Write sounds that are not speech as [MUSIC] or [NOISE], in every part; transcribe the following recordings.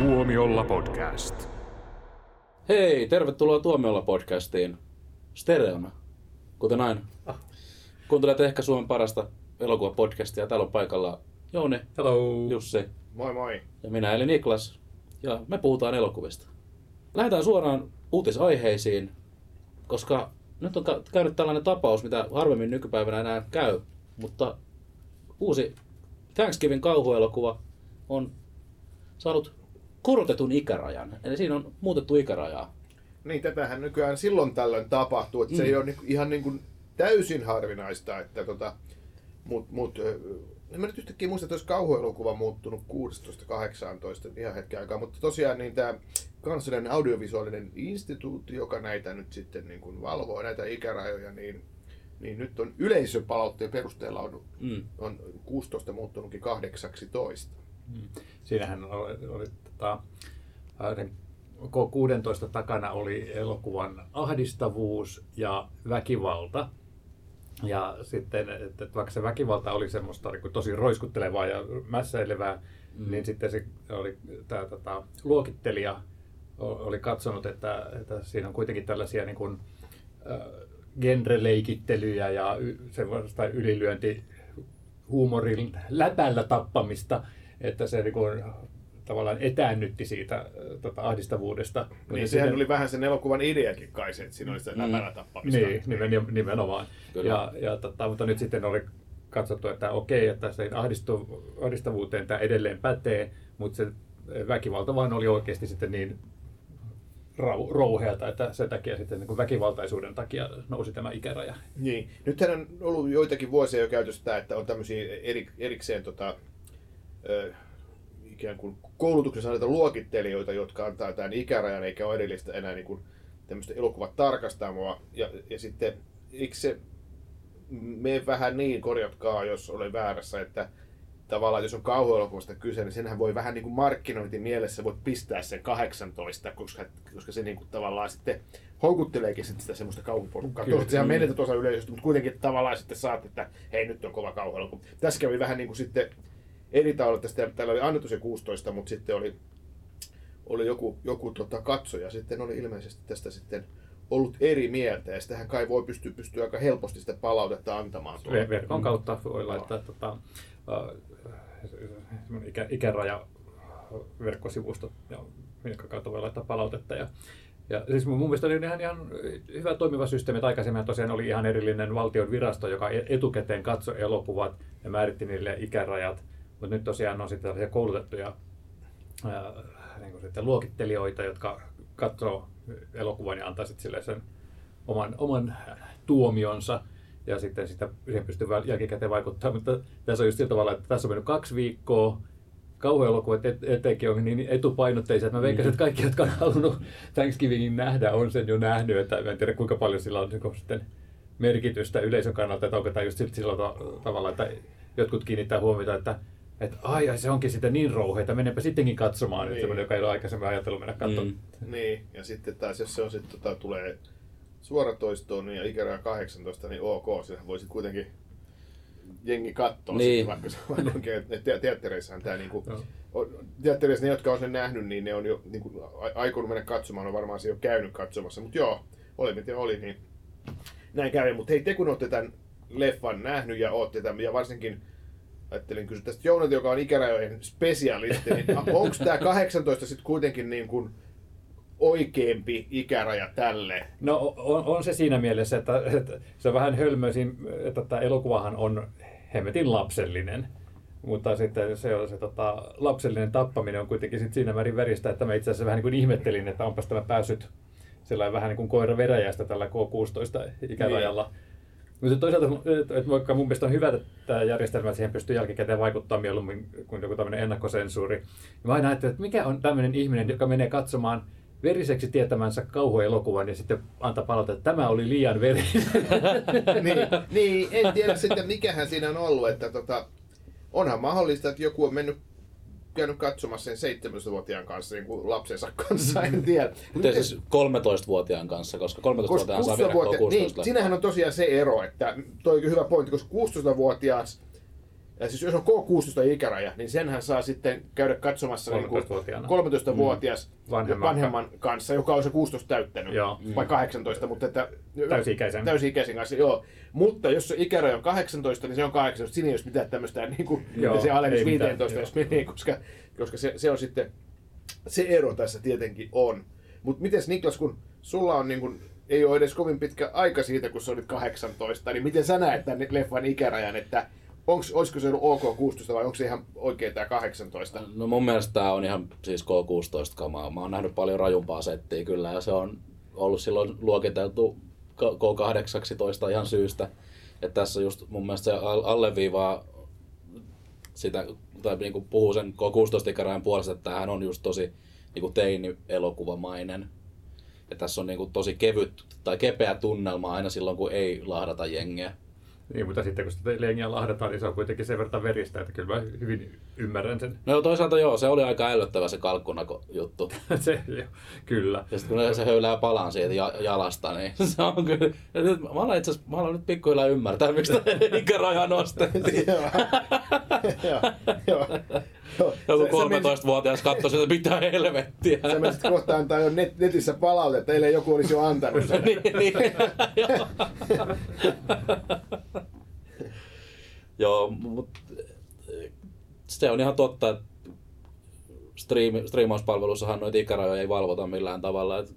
Tuomiolla podcast. Hei, tervetuloa Tuomiolla podcastiin. Stereona, kuten aina. Kuuntelet ehkä Suomen parasta elokuvapodcastia. Täällä on paikalla Jouni, Hello. Jussi Moi moi. ja minä eli Niklas. Ja me puhutaan elokuvista. Lähdetään suoraan uutisaiheisiin, koska nyt on käynyt tällainen tapaus, mitä harvemmin nykypäivänä enää käy. Mutta uusi Thanksgiving kauhuelokuva on saanut korotetun ikärajan. Eli siinä on muutettu ikärajaa. Niin tätähän nykyään silloin tällöin tapahtuu, että se Mm. ei ole niinku, ihan niin kuin täysin harvinaista, että tota, mut, mut, en mä nyt yhtäkkiä muista, että olisi kauhuelokuva muuttunut 16-18 ihan hetken aikaa, mutta tosiaan niin tämä kansallinen audiovisuaalinen instituutti, joka näitä nyt sitten niin kuin valvoo, näitä ikärajoja, niin, niin nyt on yleisöpalautteen perusteella on, Mm. on 16 muuttunutkin 18. Siinähän oli, oli tota, ää, sen K16 takana oli elokuvan ahdistavuus ja väkivalta. Ja sitten, että vaikka se väkivalta oli semmoista niin kuin tosi roiskuttelevaa ja mässäilevää, mm. niin sitten se oli, tämä tota, luokittelija oli katsonut, että, että siinä on kuitenkin tällaisia niin kuin, äh, genreleikittelyjä ja y- semmoista ylilyönti huumorin läpällä tappamista, että se niin kuin, tavallaan etäännytti siitä äh, tota, ahdistavuudesta. Niin, sitten- sehän oli vähän sen elokuvan ideakin kai se, että siinä oli sitä Mm. Niin, nimen, nimenomaan. Kyllä. Ja, ja, tota, mutta nyt sitten oli katsottu, että okei, että se ahdistu, ahdistavuuteen tämä edelleen pätee, mutta se väkivalta vaan oli oikeasti sitten niin rau, rouheata, että sen takia sitten niin väkivaltaisuuden takia nousi tämä ikäraja. Niin. Nythän on ollut joitakin vuosia jo käytöstä, että on tämmöisiä eri, erikseen tota, ö, ikään kuin koulutuksen saaneita luokittelijoita, jotka antaa tämän ikärajan, eikä ole edellistä enää niin kuin tämmöistä elokuvatarkastamoa. Ja, ja sitten eikö se mene vähän niin, korjatkaa jos olen väärässä, että tavallaan jos on kauhuelokuvasta kyse, niin senhän voi vähän niin kuin markkinointi mielessä voit pistää sen 18, koska, koska se niin kuin tavallaan sitten houkutteleekin sitten sitä semmoista kauhuporukkaa. Kyllä. Tuosta sehän menetät osa yleisöstä, mutta kuitenkin tavallaan sitten saat, että hei nyt on kova kauhuelokuva. Tässä kävi vähän niin kuin sitten eri tavalla, tästä täällä oli annettu se 16, mutta sitten oli, oli joku, joku tota katsoja sitten oli ilmeisesti tästä sitten ollut eri mieltä, ja sitähän kai voi pystyä, pystyä aika helposti sitä palautetta antamaan. tuolla. Ver- Verkon kautta voi laittaa tota, äh, ikä, ikäraja verkkosivusto, ja minkä kautta voi laittaa palautetta. Ja, ja siis mun mielestä oli ihan, ihan hyvä toimiva systeemi, aikaisemmin tosiaan oli ihan erillinen valtion virasto, joka e- etukäteen katsoi elokuvat ja määritti niille ikärajat, mutta nyt tosiaan on sitten tällaisia koulutettuja ää, niin kuin sitten luokittelijoita, jotka katsoo elokuvan ja antaa sitten sille sen oman, oman tuomionsa. Ja sitten sitä siihen pystyy jälkikäteen vaikuttaa, mutta tässä on just sillä tavalla, että tässä on mennyt kaksi viikkoa, kauhuelokuvat et, etenkin on niin etupainotteisia, että mä veikkasin, että kaikki, jotka on halunnut Thanksgivingin nähdä, on sen jo nähnyt, että mä en tiedä kuinka paljon sillä on niin sitten merkitystä yleisön kannalta, että onko tämä just sillä- sillä ta- tavalla, että jotkut kiinnittää huomiota, että että ai, ai, se onkin sitten niin rouheita, menenpä sittenkin katsomaan, niin. Semmoinen, joka ei ole aikaisemmin ajatellut mennä katsomaan. Mm. Niin, ja sitten taas jos se on sitten, tota, tulee suoratoistoon niin, ja ikäraja 18, niin ok, sinä voisit kuitenkin jengi katsoa Niin. sitten, vaikka se on oikein, että te- teattereissahan tämä niinku, on- teattereissa ne, jotka on sen nähnyt, niin ne on jo niinku, aikonut mennä katsomaan, on varmaan se jo käynyt katsomassa, mutta joo, oli miten oli, niin näin kävi, mutta hei te kun olette tämän leffan nähnyt ja olette tämän, ja varsinkin ajattelin kysyä tästä Jounat, joka on ikärajojen spesialisti, niin onko tämä 18 sitten kuitenkin niin kuin oikeampi ikäraja tälle? No on, on se siinä mielessä, että, että se on vähän hölmöisin, että tämä elokuvahan on hemmetin lapsellinen. Mutta sitten se, on se tota, lapsellinen tappaminen on kuitenkin sit siinä määrin veristä, että mä itse asiassa vähän niin kuin ihmettelin, että onpas tämä päässyt sellainen vähän niin kuin koira veräjästä tällä K16-ikärajalla. Niin. Mutta toisaalta, että- vaikka mun mielestä on hyvä että tämä järjestelmä, että siihen pystyy jälkikäteen vaikuttaa mieluummin kuin joku tämmöinen ennakkosensuuri. Ja mä aina ajattelin, että mikä on tämmöinen ihminen, joka menee katsomaan veriseksi tietämänsä kauhuelokuvan ja sitten antaa palautetta, että tämä oli liian verinen. [LAUGHS] niin, niin, en tiedä sitten mikähän siinä on ollut, että tota, onhan mahdollista, että joku on mennyt käynyt katsomassa sen 17-vuotiaan kanssa, niin kuin lapsensa kanssa, en tiedä. Miten siis 13-vuotiaan kanssa, koska 13-vuotiaan saa 16-vuotias, 16 niin, siinähän on tosiaan se ero, että toi on hyvä pointti, koska 16-vuotias Ja siis jos on K16 ikäraja, niin senhän saa sitten käydä katsomassa niin kuin 13-vuotiaana. 13-vuotias Vanhemman vanhemman kanssa, joka on se 16 täyttänyt, Joo. vai 18, mutta että... Täysi-ikäisen. Täysi-ikäisen kanssa, joo. Mutta jos se ikäraja on 18, niin se on 18. Siinä ei olisi mitään tämmöistä, niin kuin, Joo, se alennus ei mitään, 15, jos menee, koska, koska se, se on sitten, se ero tässä tietenkin on. Mutta miten Niklas, kun sulla on niin kuin, ei ole edes kovin pitkä aika siitä, kun sä olit 18, niin miten sä näet tämän leffan ikärajan, että onks, olisiko se ollut OK 16 vai onko se ihan oikein tämä 18? No mun mielestä tää on ihan siis K16 kamaa. Mä oon nähnyt paljon rajumpaa settiä kyllä ja se on ollut silloin luokiteltu K- K18 ihan syystä. Että tässä just mun mielestä se al- alleviivaa sitä, tai niinku puhuu sen K16-ikärajan puolesta, että tämähän on just tosi niinku teini-elokuvamainen. Ja tässä on niinku tosi kevyt tai kepeä tunnelma aina silloin, kun ei lahdata jengiä. Niin, mutta sitten kun sitä lengiä lahdataan, niin se on kuitenkin sen verran veristä, että kyllä mä hyvin ymmärrän sen. No toisaalta joo, se oli aika ällöttävä se kalkkunako juttu. [LAUGHS] se, jo, kyllä. Ja sitten kun se höylää palan siitä ja- jalasta, niin [LAUGHS] se on kyllä... Ja nyt, mä alan itse asiassa, mä alan nyt pikkuhiljaa ymmärtää, miksi tämä [LAUGHS] ikäraja nostettiin. Joo. Joo. Joku Sä- sä menisit- 13-vuotias katsoi sitä, mitä helvettiä. Sä menisit kohta antaa jo net, netissä palautetta, ellei joku olisi jo antanut sen. [LAUGHS] niin, niin. [LAUGHS] Joo. Joo, mutta se on ihan totta, että striimi, striimauspalvelussahan noita ikärajoja ei valvota millään tavalla. Että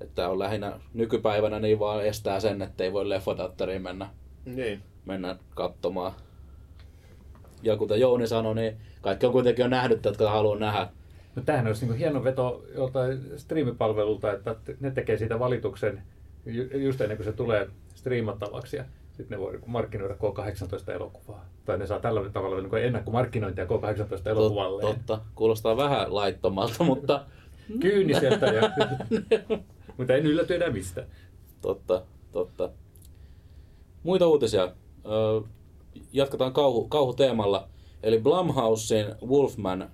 että on lähinnä nykypäivänä niin vaan estää sen, että ei voi leffateatteriin mennä, Niin. mennä katsomaan. Ja kuten Jouni sanoi, niin kaikki on kuitenkin jo nähnyt, jotka haluaa nähdä. No tämähän olisi niin hieno veto joltain striimipalvelulta, että ne tekee siitä valituksen ju- just ennen kuin se tulee striimattavaksi. Ja sitten ne voi niin markkinoida K18-elokuvaa. Tai ne saa tällä tavalla niin ennakkomarkkinointia K18-elokuvalle. Totta, kuulostaa vähän laittomalta, [LAUGHS] mutta Kyyniseltä, ja, [LAUGHS] mutta en ylläty enää mistä. Totta, totta. Muita uutisia. Öö, jatketaan kauhu, kauhuteemalla. Eli Blumhousein Wolfman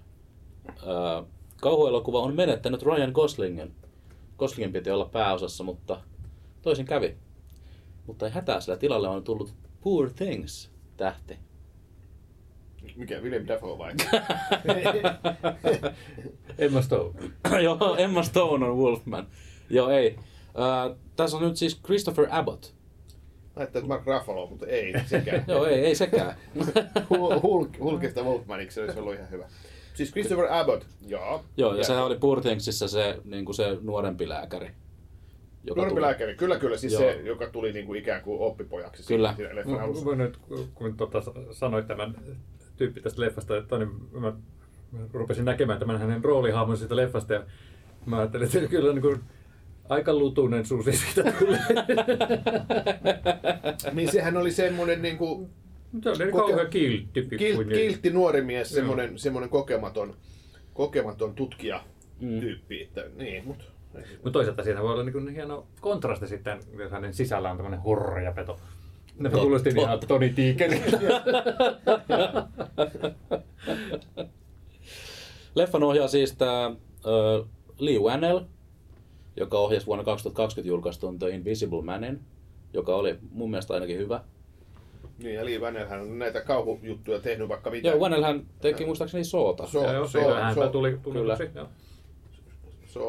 öö, kauhuelokuva on menettänyt Ryan Goslingen. Goslingin piti olla pääosassa, mutta toisin kävi. Mutta ei hätää, sillä tilalle on tullut Poor Things tähti. Mikä, William Dafoe vai? [LAUGHS] Emma Stone. [COUGHS] Joo, Emma Stone on Wolfman. Joo, ei. Öö, tässä on nyt siis Christopher Abbott. Ajattelin, että Mark Ruffalo, mutta ei sekään. [LAUGHS] Joo, ei, ei sekään. [LAUGHS] Hul- Hulk, Hulkista Wolfmaniksi se olisi ollut ihan hyvä. Siis Christopher Abbott, joo. Joo, ja sehän oli Poor Thingsissa se, niin kuin se nuorempi lääkäri. joka Nuorempi tuli- lääkäri, kyllä kyllä, siis Joo. se, joka tuli niinku ikään kuin oppipojaksi. Kyllä. Siinä alussa. mä nyt, kun tota, sanoit tämän tyyppi tästä leffasta, että niin mä, mä rupesin näkemään tämän hänen roolihahmon siitä leffasta ja mä ajattelin, että se kyllä niin kuin, aika lutuinen susi siitä tulee. [LAUGHS] Niin sehän oli semmoinen niinku se oli niin Koke- kauhean kiltti. kil, pikkuinen. kiltti nuori mies, semmoinen, semmoinen kokematon, kokematon tutkija Mm. tyyppi. Että, niin, mutta Mutta toisaalta siinä voi olla niin kuin hieno kontrasti sitten, jos hänen sisällä on tämmöinen hurja peto. Ne kuulosti niin ihan Toni Tiikeriltä. [LAUGHS] Leffan ohjaa siis tämä uh, Lee Wannell, joka ohjasi vuonna 2020 julkaistun The Invisible Manin, joka oli mun mielestä ainakin hyvä. niin, ja Lee Vanelhän on näitä kauhujuttuja tehnyt vaikka mitä. Joo, Wannellhän teki muistaakseni Soota. So- joo, so- hänpä so- tuli, tuli kyllä.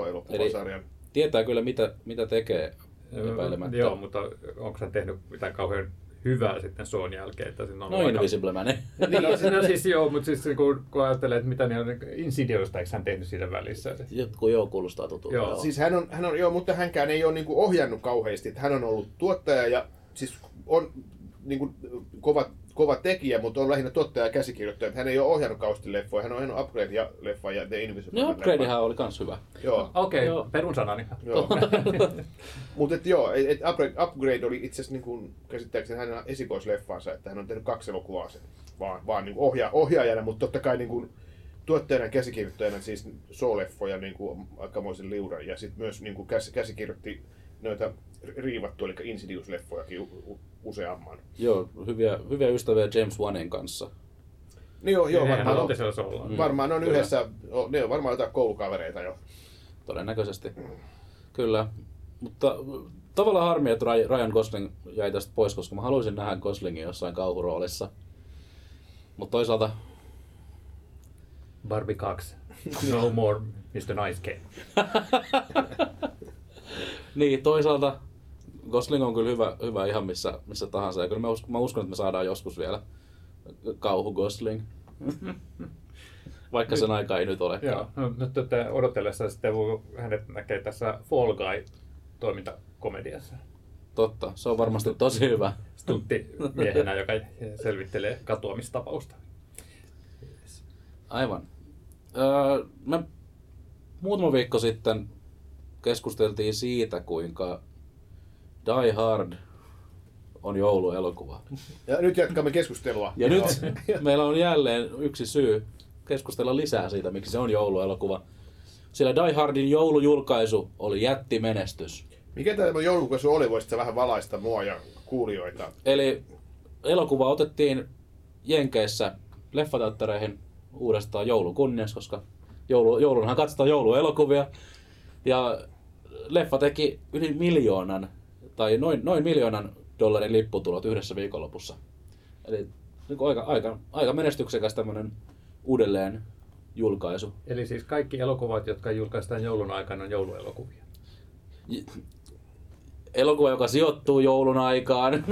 elokuvasarjan. Tietää kyllä mitä, mitä tekee epäilemättä. Joo, mutta onko hän tehnyt mitään kauhean hyvää sitten Soon jälkeen? Että siinä on No aika- Invisible Man. Niin, [LAUGHS] no, siis joo, mutta siis kun, kun ajattelee, että mitä ne on niin Insidioista, eikö hän tehnyt siinä välissä? Jotkut joo kuulostaa tutulta. Joo. Joo. Siis hän on, hän on, joo, mutta hänkään ei ole niinku ohjannut kauheasti. Että hän on ollut tuottaja ja siis on niinku kova, kova tekijä, mutta on lähinnä tuottaja ja käsikirjoittaja. Että hän ei ole ohjannut kauheasti leffoja. Hän on ohjannut Upgrade ja leffa ja The Invisible No Man Upgradehan oli kans hyvä. Joo. Okei, okay, perun sanani. [LAUGHS] Mutta et joo, et, et upgrade, upgrade oli itse asiassa niin käsittääkseni hänen esikoisleffansa, että hän on tehnyt kaksi elokuvaa sen, vaan, vaan niin ohja, ohjaajana, mutta totta kai niin kuin, tuottajana ja käsikirjoittajana siis Soul-leffoja niin kuin aikamoisen liuran ja sitten myös niin kuin käs, käsikirjoitti noita riivattu, eli Insidious-leffojakin useamman. Joo, hyviä, hyviä ystäviä James Wanin kanssa. Niin joo, joo Nehän varmaan, on on, varmaan on yhdessä, o- ne on varmaan jotain koulukavereita jo. Todennäköisesti. Kyllä. Mutta tavallaan harmi, että Ry- Ryan Gosling jäi tästä pois, koska mä haluaisin nähdä Goslingin jossain kauhuroolissa. Mutta toisaalta Barbie 2. No more Mr. Nice Game. [LAUGHS] Niin, toisaalta Gosling on kyllä hyvä, hyvä ihan missä, missä tahansa. Ja kyllä mä, uskon, mä uskon, että me saadaan joskus vielä kauhu Gosling. [LAUGHS] Vaikka sen aika ei nyt ole. Joo, no, nyt tätä odotellessa sitten voi- hänet näkee tässä Fall Guy toimintakomediassa. Totta, se on varmasti tosi hyvä. Stunttimiehenä, joka selvittelee katoamistapausta. Aivan. Öö, me muutama viikko sitten keskusteltiin siitä, kuinka Die Hard on jouluelokuva. Ja nyt jatkamme keskustelua. Ja nyt [LAUGHS] meillä on jälleen yksi syy keskustella lisää siitä, miksi se on jouluelokuva. Sillä Die Hardin joulujulkaisu oli jättimenestys. Mikä tämä joulukausi oli? Voisitko vähän valaista mua ja kuulijoita? Eli elokuva otettiin Jenkeissä leffateattereihin uudestaan joulun kunniaksi, koska joulu, joulunhan katsotaan jouluelokuvia. Ja leffa teki yli miljoonan, tai noin, noin miljoonan dollarin lipputulot yhdessä viikonlopussa. Eli niin aika, aika, aika menestyksekäs tämmöinen uudelleen julkaisu. Eli siis kaikki elokuvat, jotka julkaistaan joulun aikana, on jouluelokuvia. Elokuva, joka sijoittuu joulun aikaan. [LAUGHS]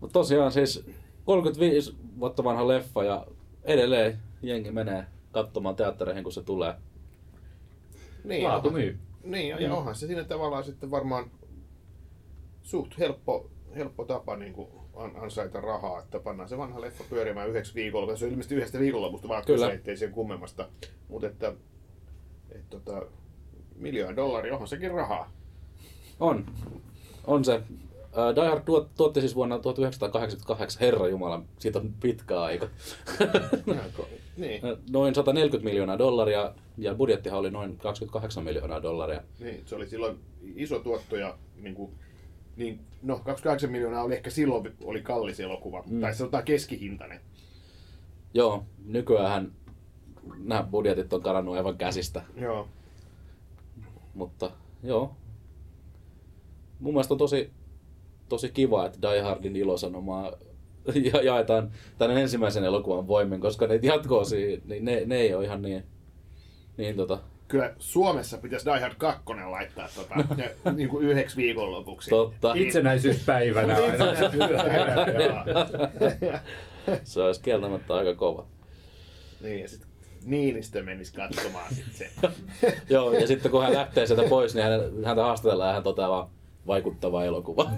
Mutta tosiaan siis 35 vuotta vanha leffa ja edelleen jengi menee katsomaan teattereihin, kun se tulee. Niin, Laatu onhan- myy. Niin, ja, ja onhan se siinä tavallaan sitten varmaan suht helppo, helppo tapa niin kuin an, ansaita rahaa, että pannaan se vanha leffa pyörimään yhdeksi viikolla. Se on ilmeisesti yhdestä viikonlopusta vaan Kyllä. kyse, ettei sen kummemmasta. Mutta että, et, tota, miljoona dollaria, onhan sekin rahaa. On. On se. Äh, Die Hard tuot, tuotti siis vuonna 1988, herra jumala, siitä on pitkä aika. Niin, noin 140 miljoonaa dollaria ja budjettihan oli noin 28 miljoonaa dollaria. niin, se oli silloin iso tuotto ja niin kuin, niin, no 28 miljoonaa oli ehkä silloin oli kallis elokuva, mm. tai sanotaan keskihintainen. Joo, nykyään nämä budjetit on karannut aivan käsistä, Joo. mutta joo. Mun mielestä on tosi, tosi kiva, että Die Hardin ilosanomaa [LAUGHS] ja- jaetaan tämän ensimmäisen elokuvan voimin, koska ne jatkoosia, niin ne, ne ei ole ihan niin, niin tota, Kyllä Suomessa pitäisi Die Hard 2 laittaa tota, ja, [LAUGHS] niin kuin yhdeksi viikonlopuksi. totta. Itsenäisyyspäivänä aina. Se olisi kieltämättä aika kova. niin, ja sitten Niinistö menisi katsomaan sit se. [LAUGHS] Joo, ja sitten kun hän lähtee sieltä pois, niin hän, häntä haastatellaan ja hän toteaa vaan vaikuttava elokuva.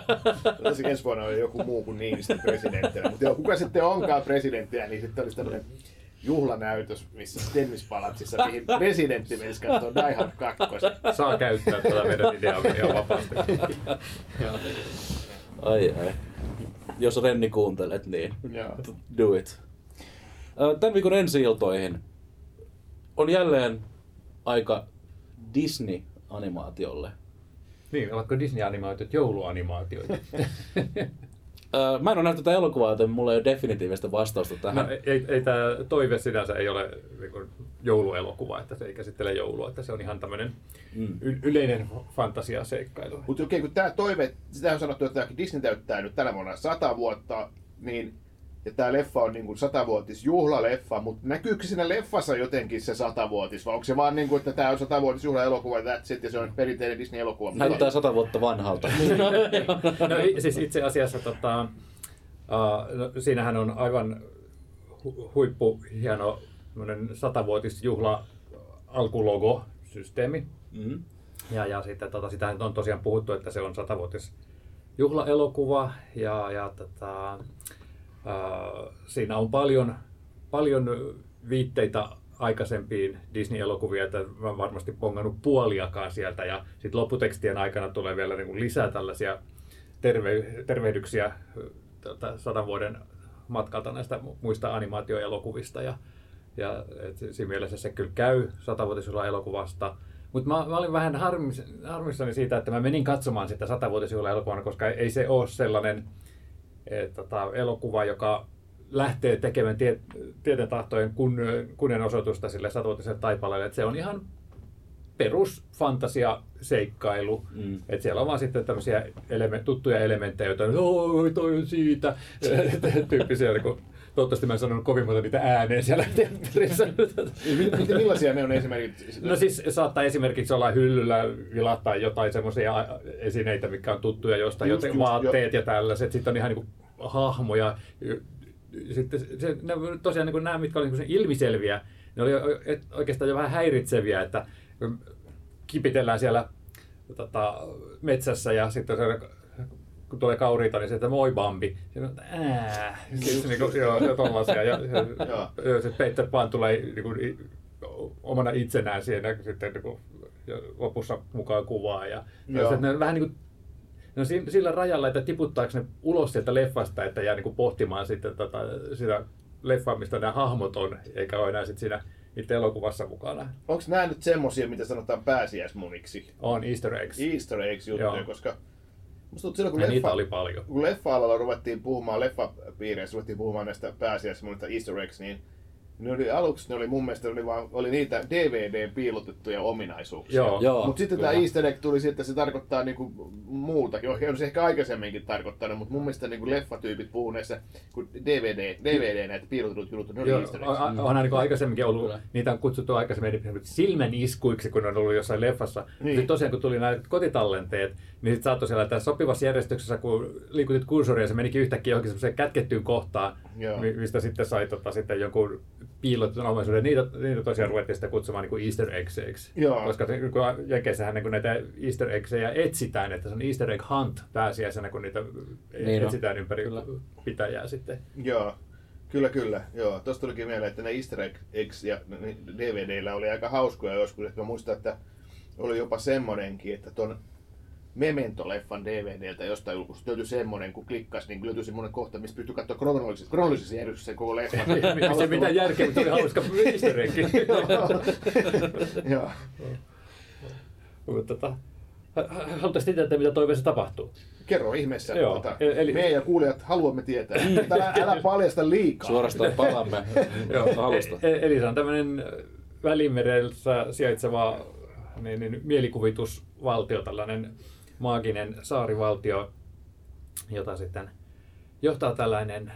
[LAUGHS] Tässä ensi vuonna on joku muu kuin Niinistö presidenttinä. Mutta joo, kuka sitten onkaan presidenttiä, niin sitten olisi tämmöinen juhlanäytös, missä Tennispalatsissa, mihin presidentti menisi katsoa Die Hard 2. Saa käyttää tätä meidän ideaa ihan vapaasti. Ai ai. Jos Renni kuuntelet, niin do it. Tämän viikon ensi-iltoihin on jälleen aika Disney-animaatiolle. Niin, oletko Disney-animaatiot jouluanimaatioita? [LAUGHS] Mä en ole nähnyt tätä elokuvaa, joten mulla ei ole definitiivistä vastausta tähän. No, ei, ei tämä toive sinänsä ei ole niin kuin jouluelokuva, että se ei käsittele joulua, että se on ihan tämmöinen Mm. y- yleinen fantasiaseikkailu. Mutta okei, kun tämä toive, sitä on sanottu, että Disney täyttää nyt tänä vuonna 100 vuotta, niin ja tämä leffa on niin kuin satavuotis juhlaleffa, mutta näkyykö siinä leffassa jotenkin se satavuotis, vai onko se vaan niin kuin, että tämä on satavuotis juhlaelokuva, ja that's it, ja se on perinteinen Disney-elokuva? Näyttää sata vuotta vanhalta. [LAUGHS] No i- siis itse asiassa tota, uh, no, siinähän on aivan hu- huippu hieno satavuotisjuhla alkulogo-systeemi. Mm. Ja, ja sitten tota, sitähän on tosiaan puhuttu, että se on satavuotis juhlaelokuva ja, ja tota, siinä on paljon, paljon viitteitä aikaisempiin Disney-elokuvia, että mä oon varmasti pongannut puoliakaan sieltä ja sitten lopputekstien aikana tulee vielä niin kuin lisää tällaisia terve, tervehdyksiä tota, sadan vuoden matkalta näistä mu- muista animaatioelokuvista ja, ja et siinä mielessä se kyllä käy satavuotisjuhla elokuvasta. Mutta mä, mä olin vähän harmis, harmissani siitä, että mä menin katsomaan sitä satavuotisjuhla elokuvana, koska ei se ole sellainen tota, elokuva, joka lähtee tekemään tie, tieten tahtojen kun, kunnianosoitusta sille satavuotiselle taipaleelle. Et se on ihan perusfantasia-seikkailu. Mm. Et siellä on vaan sitten tämmöisiä eleme- tuttuja elementtejä, joita toi on siitä, [LAUGHS] tyyppisiä. Niin kuin, toivottavasti mä en sanonut kovin monta niitä ääneen siellä teatterissa. Mi- mi- Millaisia ne on esimerkiksi? No siis saattaa esimerkiksi olla hyllyllä vilahtaa jotain semmoisia esineitä, mitkä on tuttuja jostain, Just, joten just, vaatteet ja tällaiset. Sitten on ihan niin kuin hahmoja. Sitten se, ne, tosiaan niin kuin nämä, mitkä olivat niin ilmiselviä, ne oli oikeastaan jo vähän häiritseviä, että kipitellään siellä tota, metsässä ja sitten se, kun tulee kauriita, niin se, että moi Bambi. Se, on, ää, siis, niin kuin, joo, ja tollasia. Ja, ja, ja se Peter Pan tulee niin kuin, omana itsenään siinä sitten niin kuin, ja lopussa mukaan kuvaa. Ja, ja se, ne vähän niin kuin, No si- sillä rajalla, että tiputtaako ne ulos sieltä leffasta, että jää niinku pohtimaan sitten tota, sitä leffaa, mistä nämä hahmot on, eikä ole enää sit siinä itse elokuvassa mukana. Onko nämä nyt semmosia, mitä sanotaan pääsiäismuniksi? On easter eggs. Easter eggs juttuja, koska musta tuntuu silloin, kun ja leffa, oli paljon. kun leffa-alalla ruvettiin puhumaan, leffapiireissä ruvettiin puhumaan näistä pääsiäismunista Easter eggs, niin ne oli, aluksi ne oli mun mielestä oli, vaan, oli niitä DVD-piilotettuja ominaisuuksia. Joo. Joo, Mutta sitten kyllä. tämä easter egg tuli siitä, että se tarkoittaa niinku muutakin. Okei, on se ehkä aikaisemminkin tarkoittanut, mutta mun mielestä niinku leffatyypit puhuu näissä, kun DVD, DVD näitä piilotetut jutut, ne oli Joo, easter eggs. on, on niin aikaisemmin ollut, Kyllä. niitä on kutsuttu aikaisemmin silmän iskuiksi, kun ne on ollut jossain leffassa. Niin. Sitten tosiaan, kun tuli nämä kotitallenteet, niin sitten saattoi siellä tässä sopivassa järjestyksessä, kun liikutit kursoria, se menikin yhtäkkiä johonkin semmoiseen kätkettyyn kohtaan, Joo. mi- mistä sitten sai tota, sitten jonkun piilotetun omaisuuden. Niitä, niitä tosiaan ruvettiin sitten kutsumaan niin kuin easter eggsiksi. Joo. Koska Jenkeissähän niin näitä easter eggsejä etsitään, että se on easter egg hunt pääsiäisenä, kun niitä Niin etsitään ympäri Kyllä. pitäjää sitten. Joo, kyllä kyllä. Joo, tosta tulikin mieleen, että ne easter eggs ja ne DVDllä oli aika hauskoja joskus. Että mä muistan, että oli jopa semmonenkin, että ton Memento-leffan DVDltä jostain julkusta löytyi semmonen, kun klikkasi, niin löytyi semmonen kohta, mistä pystyy katsoa kronologisessa, kronologisessa järjestyksessä sen koko leffan. [LAUGHS] Se mitään järkeä, mutta oli hauska. [LAUGHS] [LAUGHS] Joo. Mutta tota, tietää, mitä toiveessa tapahtuu. Kerro ihmeessä. Joo, Tota, eli- Niin. Me ja kuulijat haluamme tietää. Mutta älä, älä paljasta liikaa. Suorastaan palamme alusta. E- Eli se on tämmöinen välimerellä sijaitseva niin, niin, mielikuvitusvaltio, tällainen maaginen saarivaltio, jota sitten johtaa tällainen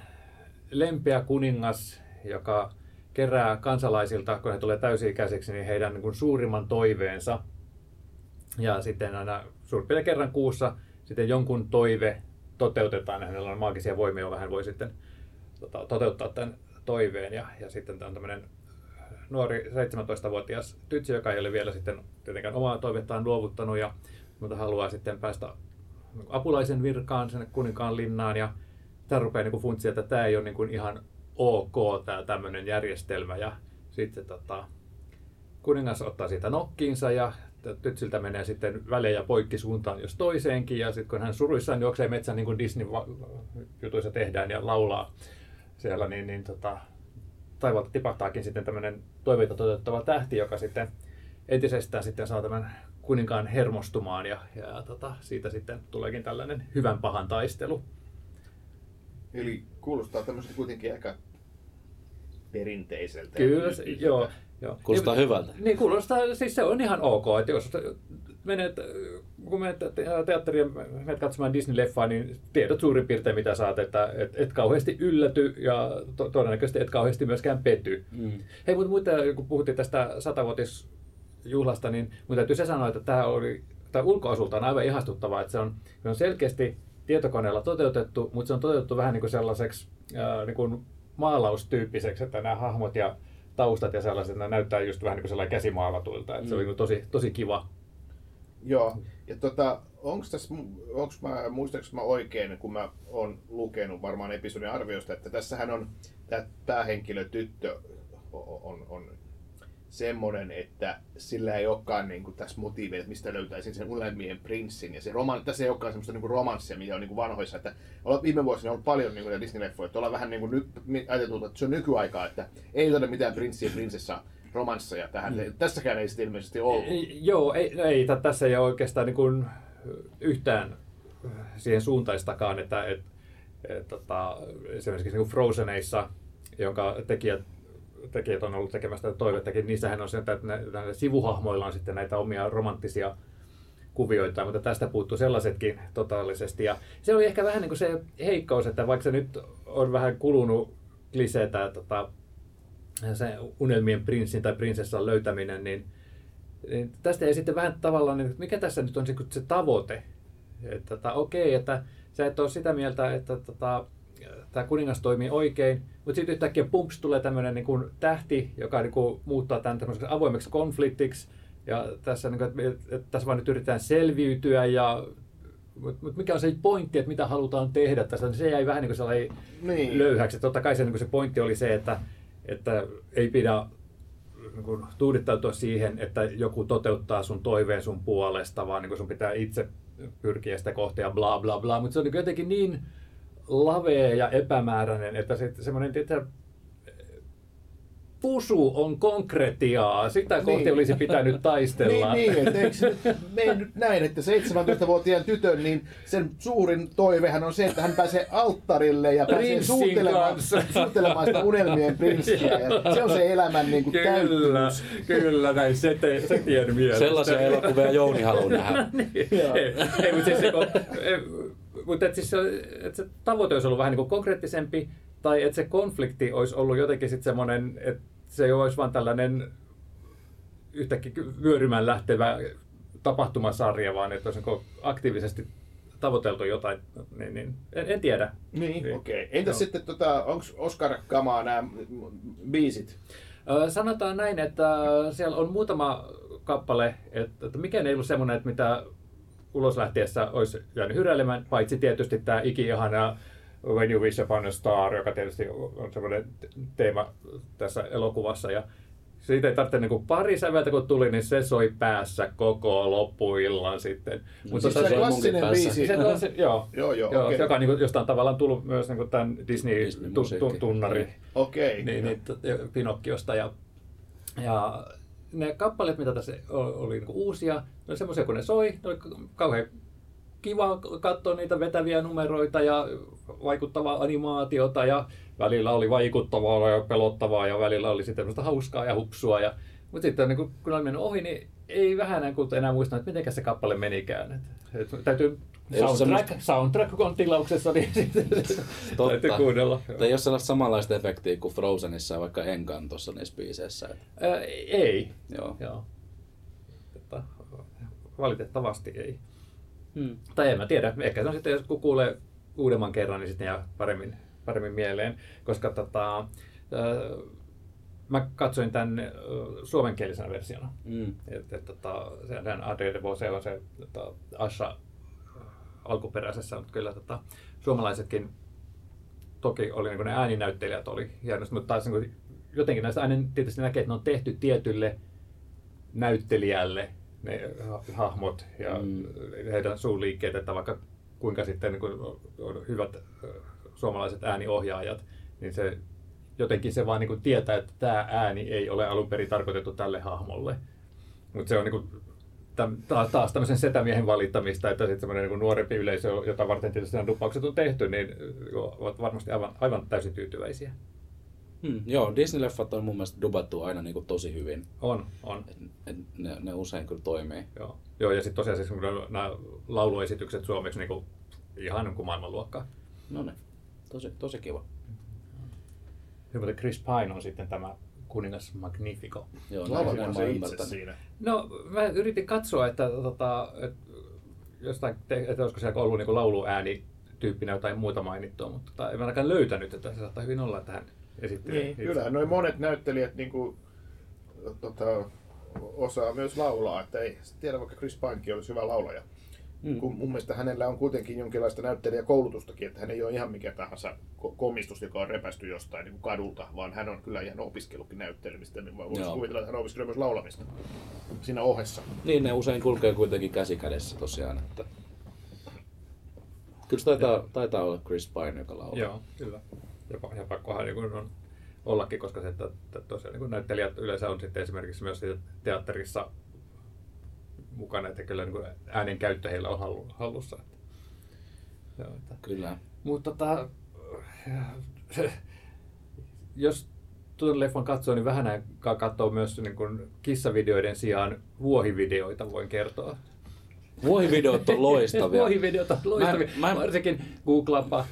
lempeä kuningas, joka kerää kansalaisilta, kun he tulee täysi-ikäiseksi, niin heidän niin kuin suurimman toiveensa. Ja sitten aina suurin kerran kuussa sitten jonkun toive toteutetaan, hänellä on maagisia voimia, joilla hän voi sitten tota, toteuttaa tämän toiveen. Ja, ja sitten tämä on tämmöinen nuori 17-vuotias tytsä, joka ei ole vielä sitten tietenkään omaa toivettaan luovuttanut, ja, mutta haluaa sitten päästä apulaisen virkaan sinne kuninkaan linnaan. Ja tämä rupeaa niin funtsia, että tämä ei ole niin kuin ihan ok tämä tämmöinen järjestelmä. Ja sitten tota, kuningas ottaa siitä nokkiinsa ja tytsiltä menee sitten välejä poikki suuntaan jos toiseenkin. Ja sitten kun hän suruissaan juoksee metsän niin kuin Disney-jutuissa tehdään ja laulaa siellä, niin, niin tota, taivaalta tipahtaakin sitten tämmöinen toiveita toteuttava tähti, joka sitten entisestään sitten saa tämän kuninkaan hermostumaan ja, ja tota, siitä sitten tuleekin tällainen hyvän pahan taistelu. Eli kuulostaa tämmöistä kuitenkin aika perinteiseltä. Kyllä, se, joo. joo. Kuulostaa niin, hyvältä. Niin kuulostaa, siis se on ihan ok, että jos menet, kun menet te- teatteriin ja menet katsomaan Disney-leffaa, niin tiedät suurin piirtein mitä saat, että et, et kauheasti ylläty ja to, todennäköisesti et kauheasti myöskään pety. Mm. Hei, mutta muita, kun puhuttiin tästä satavuotisjuhlasta, niin mun täytyy se sanoa, että tämä oli, tämä ulkoasulta on aivan ihastuttavaa, että se on, se on selkeästi tietokoneella toteutettu, mutta se on toteutettu vähän niin kuin sellaiseksi ää, niin kuin maalaustyyppiseksi, että nämä hahmot ja taustat ja sellaiset, ne näyttää just vähän niin kuin sellainen käsimaalatuilta, että se oli Mm. niin tosi, tosi kiva. Joo, ja tota, onks tässä, onks mä, muistaaks mä oikein, kun mä oon lukenut varmaan episodin arviosta, että tässähän on, tämä päähenkilö tyttö on, on, on semmoinen, että sillä ei olekaan niin kuin, tässä motiiveja, että mistä löytäisin sen unelmien prinssin. Ja se roman, tässä ei olekaan semmoista niin kuin romanssia, mitä on niin kuin vanhoissa. Että viime vuosina on ollut paljon niin kuin, Disney-leffoja, että ollaan vähän niin kuin, ny, ajateltu, että se on nykyaikaa, että ei ole mitään prinssiä ja prinsessa romansseja tähän. Mm. Tässäkään ei sitten ilmeisesti ollut. Ei, Joo, ei, ei tä- tässä ei ole oikeastaan niin kuin yhtään siihen suuntaistakaan, että et, et, tota, esimerkiksi niin kuin Frozeneissa, jonka tekijät tekijät on ollut tekemästä toivettakin, niissähän on se, että näillä sivuhahmoilla on sitten näitä omia romanttisia kuvioita, mutta tästä puuttuu sellaisetkin totaalisesti. Ja se oli ehkä vähän niin kuin se heikkous, että vaikka se nyt on vähän kulunut kliseetä, tota, se unelmien prinssin tai prinsessan löytäminen, niin, niin tästä ei sitten vähän tavallaan, että mikä tässä nyt on se, se tavoite. Että tota, okei, että sä et ole sitä mieltä, että tota, tämä kuningas toimii oikein, mutta sitten yhtäkkiä pumps tulee tämmöinen niin kuin tähti, joka niin kuin muuttaa tämän tämmöiseksi avoimeksi konfliktiksi, ja tässä, niin kuin, että, että tässä vaan nyt yritetään selviytyä ja mutta mut mikä on se pointti, että mitä halutaan tehdä tässä, niin se jäi vähän niin kuin niin. löyhäksi. Että totta kai se, niin kuin se pointti oli se, että, että ei pidä niin kuin, tuudittautua siihen, että joku toteuttaa sun toiveen sun puolesta, vaan niin kuin sun pitää itse pyrkiä sitä kohti ja bla bla bla. Mutta se on niin jotenkin niin lavea ja epämääräinen, että se, semmoinen, että pusu on konkretiaa, sitä kohti niin. olisi pitänyt taistella. niin, niin että eikö mene nyt näin, että 17-vuotiaan tytön, niin sen suurin toivehan on se, että hän pääsee alttarille ja pääsee suuttelemaan, suuttelemaan sitä unelmien prinssiä. Ja se on se elämän niin kuin Kyllä, kyllä näin, se, te, se tien mielestä. Sellaisia elokuvia Jouni haluaa nähdä. [LAUGHS] niin. ei, ei, mutta siis, mutta et siis se, et se tavoite olisi ollut vähän niin kuin konkreettisempi, tai että se konflikti olisi ollut jotenkin sitten semmoinen, että se ei olisi vain tällainen yhtäkkiä vyörymään lähtevä tapahtumasarja, vaan että olisi aktiivisesti tavoiteltu jotain, niin, niin en, en tiedä. Niin, niin. okei. Okay. Entäs no. sitten, tota, onko Oscar-kamaa nämä biisit? Sanotaan näin, että siellä on muutama kappale, että, että mikään ei ollut semmoinen, että mitä ulos lähtiessä olisi jäänyt hyräilemään, paitsi tietysti tämä iki-ihana When You Wish Upon a Star, joka tietysti on semmoinen teema tässä elokuvassa. Ja siitä ei tarvitse niin kuin pari säveltä kun tuli, niin se soi päässä koko loppuillan sitten. No, Mutta siis se, se klassinen biisi. Se, se, joo, joo, joo, joo okay. joka niin kuin, josta on tavallaan tullut myös niin kuin tämän Disney-tunnari. Disney Okei. Okay. Niin, niin, Pinokkiosta. Ja, ja ne kappaleet, mitä tässä oli niin uusia, ne oli semmoisia, kun ne soi, ne oli kauhean kiva katsoa niitä vetäviä numeroita ja vaikuttavaa animaatiota ja välillä oli vaikuttavaa ja pelottavaa ja välillä oli sitten hauskaa ja hupsua. Ja, mutta sitten niin kun, kun oli mennyt ohi, niin ei vähän enää, enää muista, että miten se kappale menikään. Et, et, täytyy soundtrack, soundtrack, kun on tilauksessa, niin [LAUGHS] Totta. täytyy kuunnella. Ei ole sellaista samanlaista efektiä kuin Frozenissa vaikka Enkan tuossa niissä biiseissä. Ää, ei. Joo. Joo. Että, valitettavasti ei. Hmm. Tai en mä tiedä, ehkä se on sitten, jos kuulee uudemman kerran, niin sitten jää paremmin, paremmin mieleen, koska tota, äh, mä katsoin tämän äh, suomenkielisenä versiona. Mm. Et, et, tota, sehän Adrien de Vose on se tota, Asha alkuperäisessä, mutta kyllä tota, suomalaisetkin toki oli niin ne ääninäyttelijät oli hienosti, mutta taas niin jotenkin näistä aina tietysti näkee, että ne on tehty tietylle näyttelijälle ne hahmot ja mm. heidän suunliikkeet, että vaikka kuinka sitten niin on hyvät suomalaiset ääniohjaajat, niin se jotenkin se vaan niin kuin tietää, että tämä ääni ei ole alun perin tarkoitettu tälle hahmolle. Mutta se on niin kuin, taas, taas tämmöisen setämiehen valittamista, että sitten semmoinen niin nuorempi yleisö, jota varten tietysti nämä dupaukset on tehty, niin ovat varmasti aivan, aivan täysin tyytyväisiä. Hmm, joo, Disney-leffat on mun mielestä dubattu aina niin kuin tosi hyvin. On, on. Et, et ne, ne usein kyllä toimii. Joo, joo ja sitten tosiaan siis, nämä lauluesitykset suomeksi niin kuin, ihan niin kuin maailmanluokkaa. No niin, tosi, tosi kiva. Hyvä, että Chris Pine on sitten tämä kuningas Magnifico. Joo, Laulako se itse siinä? No, mä yritin katsoa, että, tota, että jostain, että olisiko siellä ollut niin lauluääni tyyppinä jotain muuta mainittua, mutta tota, en ainakaan löytänyt, että se saattaa hyvin olla, että hän esittelee. Niin, kyllä, noin monet näyttelijät niin kuin, tota, osaa myös laulaa, että ei tiedä, vaikka Chris Pinekin olisi hyvä laulaja. Mm. Kun mun mielestä hänellä on kuitenkin jonkinlaista näyttelijäkoulutustakin, että hän ei ole ihan mikä tahansa komistus, joka on repästy jostain niin kuin kadulta, vaan hän on kyllä ihan opiskellutkin näyttelemistä, niin voisi kuvitella, että hän opiskelee myös laulamista siinä ohessa. Niin, ne usein kulkee kuitenkin käsi kädessä tosiaan, että Kyllä se taitaa, taitaa olla Chris Pine, joka laulaa. Joo, kyllä. Ja, ja pakkohan niin on ollakin, koska se, että, että tosiaan niin näyttelijät yleensä on sitten esimerkiksi myös teatterissa mukana, että kyllä niin äänen käyttö heillä on hallussa. Joo, että. Kyllä. Mutta tota, [LAUGHS] jos tuon leffan katsoo, niin vähän aikaa katsoo myös niin kuin kissavideoiden sijaan vuohivideoita, voin kertoa. Vuohivideot on loistavia. [LAUGHS] vuohivideot on loistavia. Mä- mä- Varsinkin googlaanpa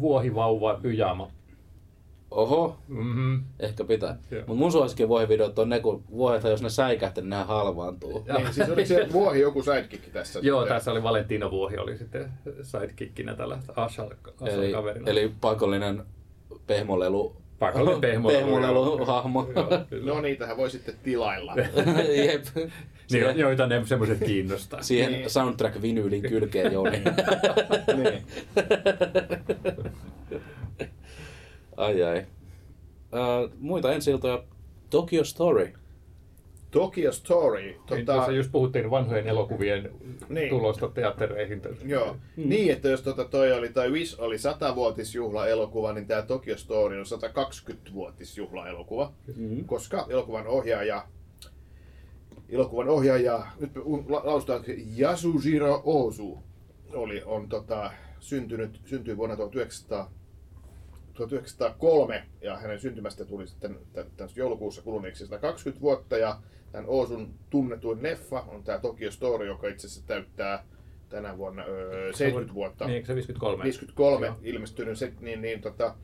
vuohivauva pyjama. Oho, Mm-hmm. ehkä pitää. Mutta mun suosikin vuohivideot on ne, kun vuohethan, jos ne säikähtää, niin nehän halvaantuu. Niin, siis oliko se [LAUGHS] vuohi joku sidekick tässä? Joo, sitten? tässä oli Valentino Vuohi oli sitten sidekickinä tällä Ashal, Ashal Eli, kaverina. eli pakollinen pehmolelu. Pakollinen pehmolelu, pehmolelu joo. hahmo. No niitähän voi sitten tilailla. [LAUGHS] Jep. Niin, Siihen, joita ne semmoiset kiinnostaa. siihen Niin. soundtrack-vinyylin kylkeen Jouni. [LAUGHS] niin. Ai ai. Uh, muita ensi iltoja. Tokyo Story. Tokyo Story. Niin, Tota, tuossa just puhuttiin vanhojen elokuvien Niin. tulosta teattereihin. Joo, mm. niin että jos tota toi oli, tai Wish oli 100-vuotisjuhla elokuva, niin tämä Tokyo Story on 120-vuotisjuhla elokuva, Mm-hmm. koska elokuvan ohjaaja, elokuvan ohjaaja, nyt la- lausutaan Yasujiro Ozu, oli, on tota, syntynyt, syntyi vuonna 1900, 1903 ja hänen syntymästä tuli sitten tä- tässä joulukuussa kuluneeksi 120 vuotta ja tämän Oosun tunnetuin leffa on tämä Tokyo Story, joka itse asiassa täyttää tänä vuonna öö, 70 vuotta. Niin, se 53? 53 Joo. ilmestynyt, se, niin, niin tota,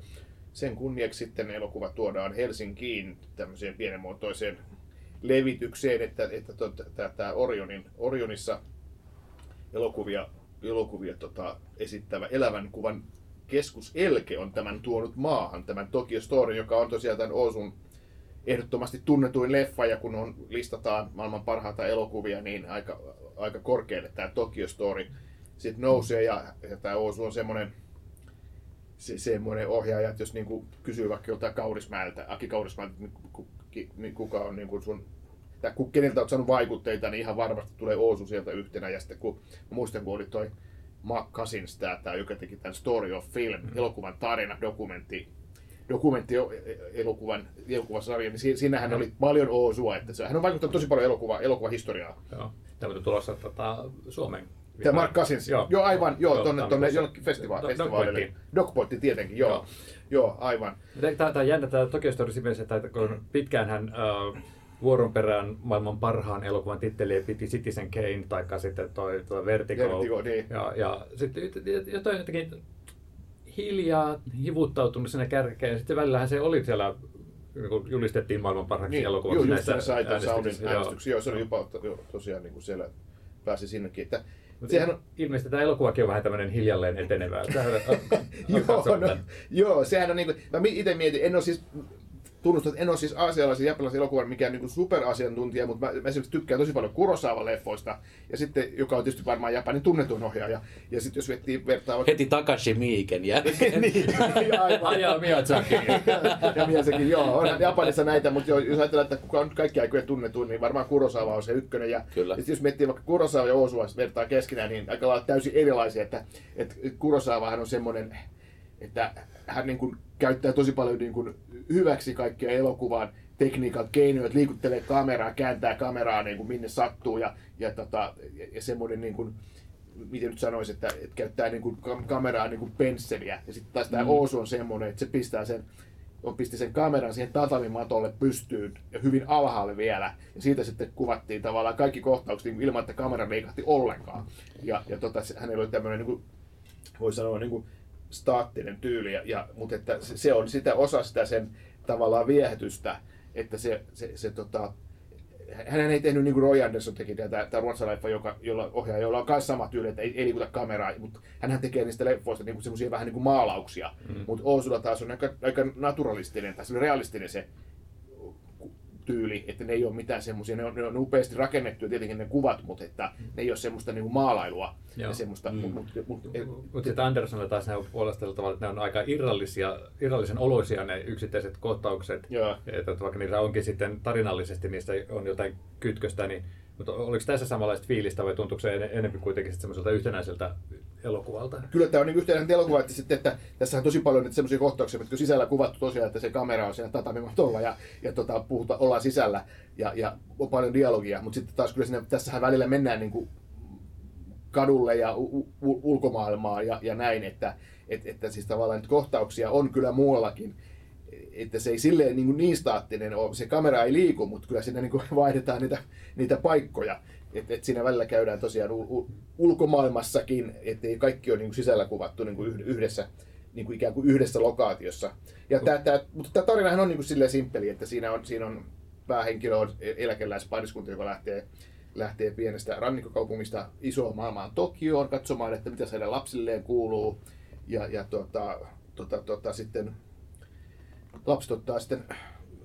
sen kunniaksi sitten elokuva tuodaan Helsinkiin tämmöiseen pienenmuotoiseen levitykseen, että, että tota, tämä Orionin, Orionissa elokuvia, elokuvia tota, esittävä elävän kuvan keskus Elke on tämän tuonut maahan, tämän Tokyo Story, joka on tosiaan tämän Oosun ehdottomasti tunnetuin leffa, ja kun on, listataan maailman parhaita elokuvia, niin aika, aika korkealle tämä Tokyo Story sitten nousee, ja, ja tämä Oosu on semmoinen se, semmoinen ohjaaja, että jos niinku kysyy vaikka joltain Kaurismäeltä, Aki Kaurismäeltä, niin, niin kuka on niinku sun, tai keneltä olet saanut vaikutteita, niin ihan varmasti tulee Oosu sieltä yhtenä. Ja sitten kun, muistan, kun oli toi Mark Cousins, tää, tää, joka teki tämän Story of Film, elokuvan tarina, dokumentti, dokumentti elokuvan, elokuvasarja, niin si- siinähän oli paljon Oosua, että se, hän on vaikuttanut tosi paljon elokuva, elokuvahistoriaa. Joo. Tämä on tulossa tota, Suomeen. Tämä Mark Cousins, joo, joo aivan, joo, joo tonne, tonne tammikuussa. jonnekin festivaali, festivaalille. Dogpointti tietenkin, joo. Joo. joo. Aivan. Tämä, tämä on jännä tämä Tokyo Story että kun pitkään hän äh, vuoron perään maailman parhaan elokuvan titteliä piti Citizen Kane, tai sitten toi, toi Vertigo. Vertigo, niin. ja, ja sitten jotain jotenkin hiljaa hivuttautunut sinne kärkeen. Sitten välillähän se oli siellä, niin julistettiin maailman parhaaksi Niin, elokuvaksi joo, just näissä Saiton Soundin äänestyksissä, joo. äänestyksiä. Joo, se oli jopa joo, tosiaan niin kuin siellä pääsi sinnekin. Että, sehän on, ilmeisesti tämä elokuvakin on vähän tämmöinen hiljalleen etenevä. [LAUGHS] Tähän on- on joo, no, joo, sehän on niin kuin, mä itse mietin, en ole siis tunnustan, että en ole siis aasialaisen ja japanilaisen elokuvan mikään niin superasiantuntija, mutta mä, mä esimerkiksi tykkään tosi paljon Kurosawa leffoista, ja sitten, joka on tietysti varmaan Japanin tunnetuin ohjaaja. Ja sitten jos vettiin vertaa vaikka... Heti Takashi Miiken jälkeen. [LAUGHS] niin, aivan. [LAUGHS] Ajaa Miyazaki. [LAUGHS] ja Miyazakin, joo, onhan Japanissa näitä, mutta jo, jos ajatellaan, että kuka on nyt kaikki aikojen tunnetuin, niin varmaan Kurosawa on se ykkönen. Ja, Kyllä. ja jos miettii vaikka Kurosawa ja Osua vertaa keskenään, niin aika lailla täysin erilaisia. Että, että Kurosawahan on semmoinen, että hän niin kuin käyttää tosi paljon niin kuin hyväksi kaikkia elokuvan tekniikat, keinoja, että liikuttelee kameraa, kääntää kameraa niin kuin minne sattuu ja, ja, tota, ja, ja semmoinen niin kuin, miten nyt sanoisi, että, että käyttää niin kuin kam- kameraa niin kuin pensseliä. Ja sitten taas tämä Mm. Oosu on semmoinen, että se pistää sen, on pisti sen kameran siihen tatamimatolle pystyyn ja hyvin alhaalle vielä. Ja siitä sitten kuvattiin tavallaan kaikki kohtaukset niin ilman, että kamera liikahti ollenkaan. Ja, ja tota, hänellä oli tämmöinen, niin kuin, voi sanoa, niin kuin staattinen tyyli, ja, ja, mutta että se, se on sitä osa sitä sen tavallaan viehätystä, että se, se, se tota, hän ei tehnyt niin kuin Roy Anderson teki tämä, tämä ruotsaleffa, joka, jolla ohjaaja, jolla on myös sama tyyli, että ei, ei liikuta kameraa, mutta hän tekee niistä leffoista niin semmoisia vähän niin kuin maalauksia. Mm. Mutta Oosulla taas on aika, aika naturalistinen tai realistinen se tyyli, että ne ei ole mitään semmoisia, ne on, ne on upeasti rakennettu tietenkin ne kuvat, mutta että ne ei ole semmoista niin kuin maalailua. Joo. Ja semmoista, mm. mut, mut, mut, Mutta sitten Andersonilla taas ne on puolestella tavalla, että ne on aika irrallisia, irrallisen oloisia ne yksittäiset kohtaukset. Joo. Että vaikka niissä onkin sitten tarinallisesti niistä on jotain kytköstä, niin mutta oliko tässä samanlaista fiilistä vai tuntuuko se en- enemmän kuitenkin semmoiselta yhtenäiseltä elokuvalta? Kyllä tämä on niin yhtenäinen elokuva, että, sitten, että tässä on tosi paljon nyt semmoisia kohtauksia, mitkä sisällä kuvattu tosiaan, että se kamera on siinä tatamimatolla ja, ja tota, puhuta, ollaan sisällä ja, ja on paljon dialogia, mutta sitten taas kyllä siinä, tässähän välillä mennään niin kuin kadulle ja u- u- ulkomaailmaan ja, ja näin, että, et, että siis tavallaan kohtauksia on kyllä muuallakin että se ei silleen niin, niin staattinen ole, se kamera ei liiku, mutta kyllä siinä niin [LAUGHS] vaihdetaan niitä, niitä paikkoja. Että et siinä välillä käydään tosiaan u, u, ulkomaailmassakin, ettei kaikki ole niin kuin sisällä kuvattu niin kuin yhdessä, niin kuin ikään kuin yhdessä lokaatiossa. Ja tää, tää, mutta tämä tarinahan on niin kuin silleen simppeli, että siinä on, siinä on päähenkilö on eläkeläispariskunta, joka lähtee, lähtee pienestä rannikkokaupungista isoon maailmaan Tokioon katsomaan, että mitä heidän lapsilleen kuuluu. Ja, ja tota, tota, tota, sitten lapset ottaa sitten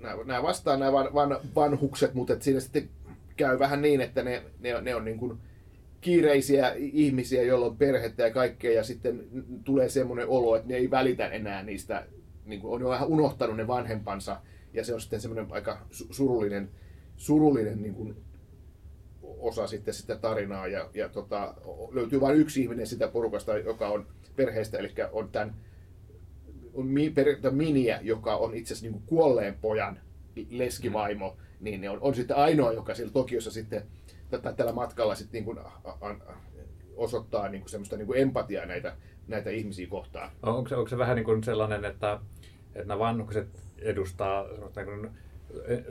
nämä vastaan nämä van, van, vanhukset, mutta että siinä sitten käy vähän niin, että ne, ne, ne on niin kuin kiireisiä ihmisiä, joilla on perhettä ja kaikkea, ja sitten tulee semmoinen olo, että ne ei välitä enää niistä, niin kuin on jo vähän unohtanut ne vanhempansa, ja se on sitten semmoinen aika surullinen, surullinen niin kuin osa sitten sitä tarinaa, ja, ja tota, löytyy vain yksi ihminen sitä porukasta, joka on perheestä, eli on tämän on mi, per, Miniä, joka on itse asiassa niin kuolleen pojan leskivaimo, mm. niin on, on sitten ainoa, joka siellä Tokiossa sitten tätä, tällä matkalla sitten niin kuin, osoittaa niin kuin semmoista niin kuin empatiaa näitä, näitä ihmisiä kohtaan. Onko se, onko se vähän niin kuin sellainen, että, että nämä vanhukset edustaa niin kuin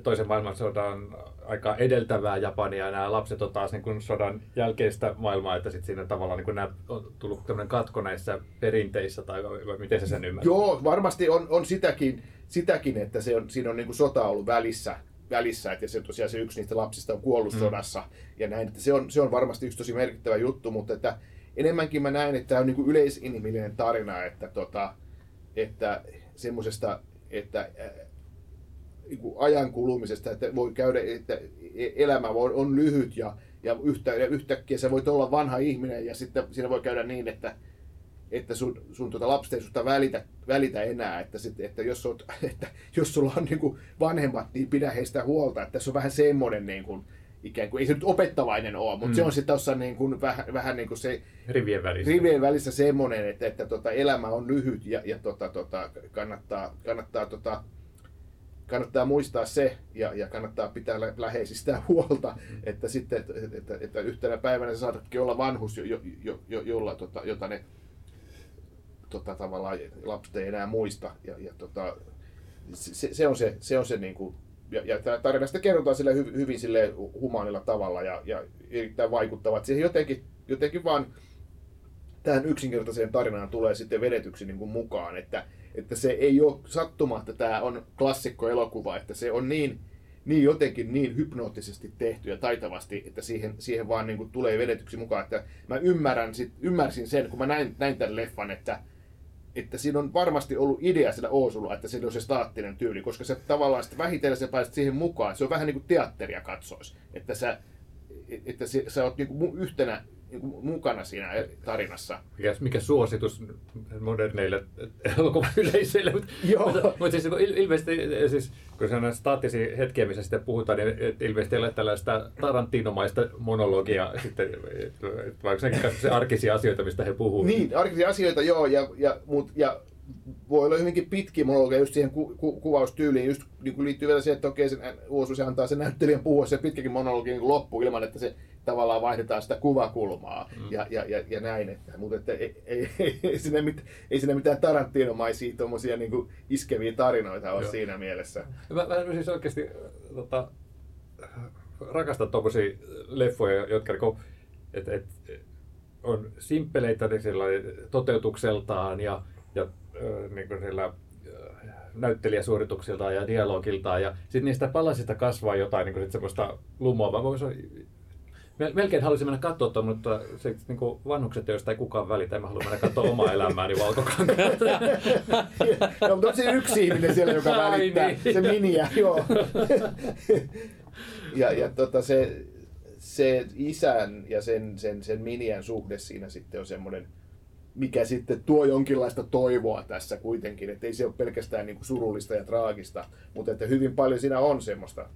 toisen maailmansodan aika edeltävää Japania ja nämä lapset on taas niin kuin sodan jälkeistä maailmaa, että sitten siinä tavallaan niin kuin nämä on tullut tämmöinen katko näissä perinteissä tai vai miten se sen ymmärtää? Joo, varmasti on, on sitäkin, sitäkin, että se on, siinä on niin kuin sota ollut välissä, välissä, että se tosiaan se yksi niistä lapsista on kuollut mm. sodassa ja näin, että se on, se on varmasti yksi tosi merkittävä juttu, mutta että enemmänkin mä näen, että tämä on niin kuin yleisinhimillinen tarina, että, tota, että semmoisesta, että ajan kulumisesta, että voi käydä, että elämä on lyhyt ja, ja yhtä, yhtäkkiä sä voit olla vanha ihminen ja sitten siinä voi käydä niin, että, että sun, sun tuota lapset ei susta välitä, välitä enää, että, sit, että, jos, oot, [LAUGHS] että jos sulla on niin kuin vanhemmat, niin pidä heistä huolta, että se on vähän semmoinen niin kuin, ikään kuin, ei se nyt opettavainen ole, mutta mm. se on sitten tuossa niin kuin, vähän, vähän niin kuin se rivien välissä, rivien välissä semmoinen, että, että tota, elämä on lyhyt ja, ja tota, tota, kannattaa, kannattaa tota, kannattaa muistaa se ja, ja kannattaa pitää läheisistä [LAUGHS] huolta, että sitten että, että, että yhtenä päivänä se saatakin olla vanhus, jo, jo, jo, jo, jolla, tota, jota ne tota, tavallaan lapset ei enää muista. Ja, ja tota, se, se, on se, se, on se niin kuin, ja, ja tarinasta kerrotaan sille hy, hyvin sille humaanilla tavalla ja, ja erittäin vaikuttavat. Siihen jotenkin, jotenkin vaan tähän yksinkertaiseen tarinaan tulee sitten vedetyksi niin kuin mukaan, että että se ei ole sattuma, että tämä on klassikko elokuva, että se on niin, niin jotenkin niin hypnoottisesti tehty ja taitavasti, että siihen, siihen vaan niin kuin tulee vedetyksi mukaan. Että mä ymmärrän, sit, ymmärsin sen, kun mä näin, näin tämän leffan, että, että siinä on varmasti ollut idea sillä Oosulla, että se on se staattinen tyyli, koska se tavallaan sitten vähitellen sä pääset siihen mukaan. Se on vähän niin kuin teatteria katsoisi, että sä, että sä oot niin kuin yhtenä mukana siinä tarinassa. Mikä, mikä suositus moderneille elokuvayleisöille, mutta, mutta, mutta siis ilmeisesti siis, kun se on staattisia hetkiä, missä sitten puhutaan, niin ilmeisesti ei ole tällaista Tarantinomaista monologia sitten, vaikka se arkisia asioita, mistä he puhuvat. Niin, arkisia asioita joo, ja, ja, mut, ja voi olla hyvinkin pitkiä monologeja just siihen ku, ku, kuvaustyyliin. Just niin liittyy vielä se, että okei, se, se antaa sen näyttelijän puhua se pitkäkin monologi niin loppu ilman, että se tavallaan vaihdetaan sitä kuvakulmaa mm. ja, ja, ja, ja, näin. Että, mutta että ei, ei, [LAUGHS] ei, ei, siinä mit, ei siinä mitään Tarantinomaisia tuommoisia niin iskeviä tarinoita ole Joo. siinä mielessä. Mä, mä siis oikeasti tota, rakastan tuommoisia leffoja, jotka niin et, et, on simppeleitä niin toteutukseltaan ja, ja niin kuin sillä näyttelijäsuorituksiltaan ja dialogiltaan. Ja sitten niistä palasista kasvaa jotain niin kuin semmoista lumoavaa. Melkein haluaisin mennä katsoa tuon, mutta se, niin kuin vanhukset, joista ei kukaan välitä, mä haluan mennä katsoa omaa elämääni valkokankaata. [LAUGHS] no, mutta on siinä yksi ihminen siellä, joka välittää, niin. se miniä, joo. [LAUGHS] ja ja tota, se, se isän ja sen, sen, sen miniän suhde siinä sitten on semmoinen, mikä sitten tuo jonkinlaista toivoa tässä kuitenkin, että ei se ole pelkästään niin kuin surullista ja traagista, mutta että hyvin paljon siinä on semmoista,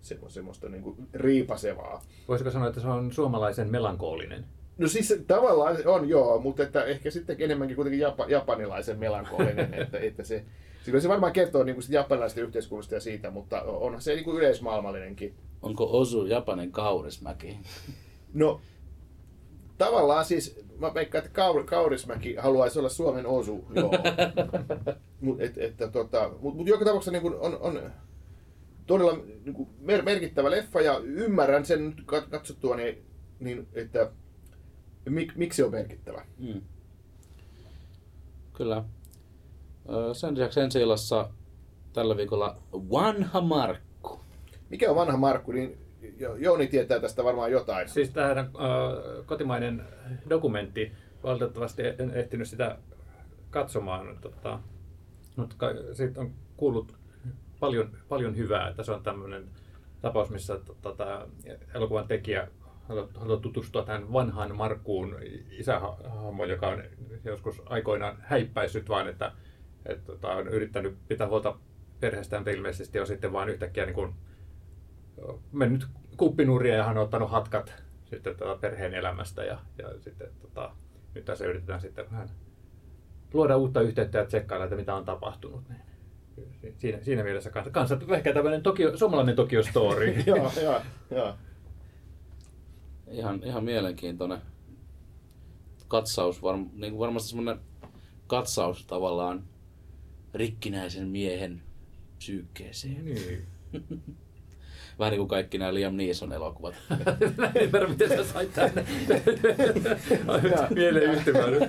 semmoista, semmoista niin kuin riipasevaa. Voisiko sanoa, että se on suomalaisen melankoolinen? No siis tavallaan on joo, mutta että ehkä sitten enemmänkin kuitenkin japa, japanilaisen melankoolinen, [LAUGHS] että, että se, Sillä se varmaan kertoo niin kuin japanilaisesta yhteiskunnasta ja siitä, mutta onhan se niin kuin yleismaailmallinenkin. Onko Osu Japanin kaurismäki? No tavallaan siis, mä veikkaan, että Kaur, Kaurismäki haluaisi olla Suomen Osu, joo. [LAUGHS] Mut, et, että, tota, mut, mut joka tapauksessa niin on, on todella niin kuin mer- merkittävä leffa ja ymmärrän sen nyt kat- katsottua, niin, niin että mik, miksi se on merkittävä. Mm. Kyllä. Sen lisäksi ensi tällä viikolla Vanha Markku. Mikä on vanha Markku, niin Jouni tietää tästä varmaan jotain. Siis tämähän on äh, kotimainen dokumentti. Valitettavasti en ehtinyt sitä katsomaan, tota, mutta siitä on kuullut paljon, paljon hyvää, se on tämmöinen tapaus, missä tota, elokuvan tekijä haluaa tutustua tähän vanhaan Markkuun isähahmoon, joka on joskus aikoinaan häippäissyt vaan, että, että tota, on yrittänyt pitää huolta perheestään, mutta ilmeisesti on sitten vaan yhtäkkiä niin kuin mennyt kuppinuria ja hän on ottanut hatkat sitten tota perheen elämästä ja, ja sitten tota, nyt tässä yritetään sitten vähän luoda uutta yhteyttä ja tsekkailla, että mitä on tapahtunut. Niin siinä, siinä mielessä kanssa, kanssa ehkä tämmöinen Tokio, suomalainen Tokyo Story. [LAUGHS] joo, joo, joo. Ihan, ihan mielenkiintoinen katsaus, varm, niin kuin varmasti semmoinen katsaus tavallaan rikkinäisen miehen psyykkeeseen. niin. [LAUGHS] Vähän niin kuin kaikki nämä Liam Neeson elokuvat. en ymmärrä, miten sä sait tänne mieleen yhtymään nyt.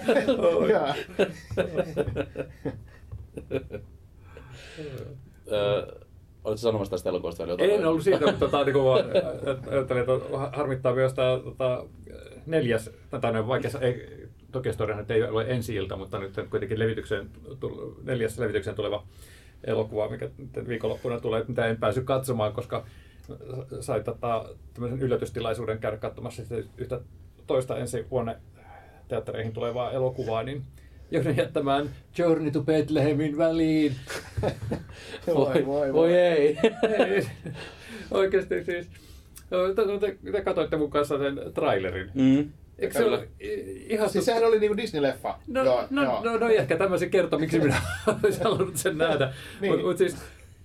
Oletko sanomassa tästä elokuvasta vielä jotain? En ollut siitä, mutta tota, niin vaan, ä- ajattelin, että harmittaa myös tämä tota, neljäs, tai vaikka se ei, Tokyo Story nyt ei ole ensi ilta, mutta nyt kuitenkin levitykseen, neljäs levitykseen tuleva elokuva, mikä viikonloppuna tulee, että mitä en päässyt katsomaan, koska sai tota, tämmöisen yllätystilaisuuden käydä katsomassa yhtä toista ensi vuonna teattereihin tulevaa elokuvaa, niin joudun jättämään Journey to Bethlehemin väliin. Voi, voi, voi ei. [LAUGHS] Ei, Oikeasti siis. no, Te, te, te katsoitte mun kanssa sen trailerin. Mm. Eikö se ole ihan... Siis sehän oli niinku Disney-leffa. No, Joo, no, joo. no, no, ehkä tämmöisen kertoo, miksi minä [LAUGHS] olisin halunnut sen nähdä. Niin. Mutta mut siis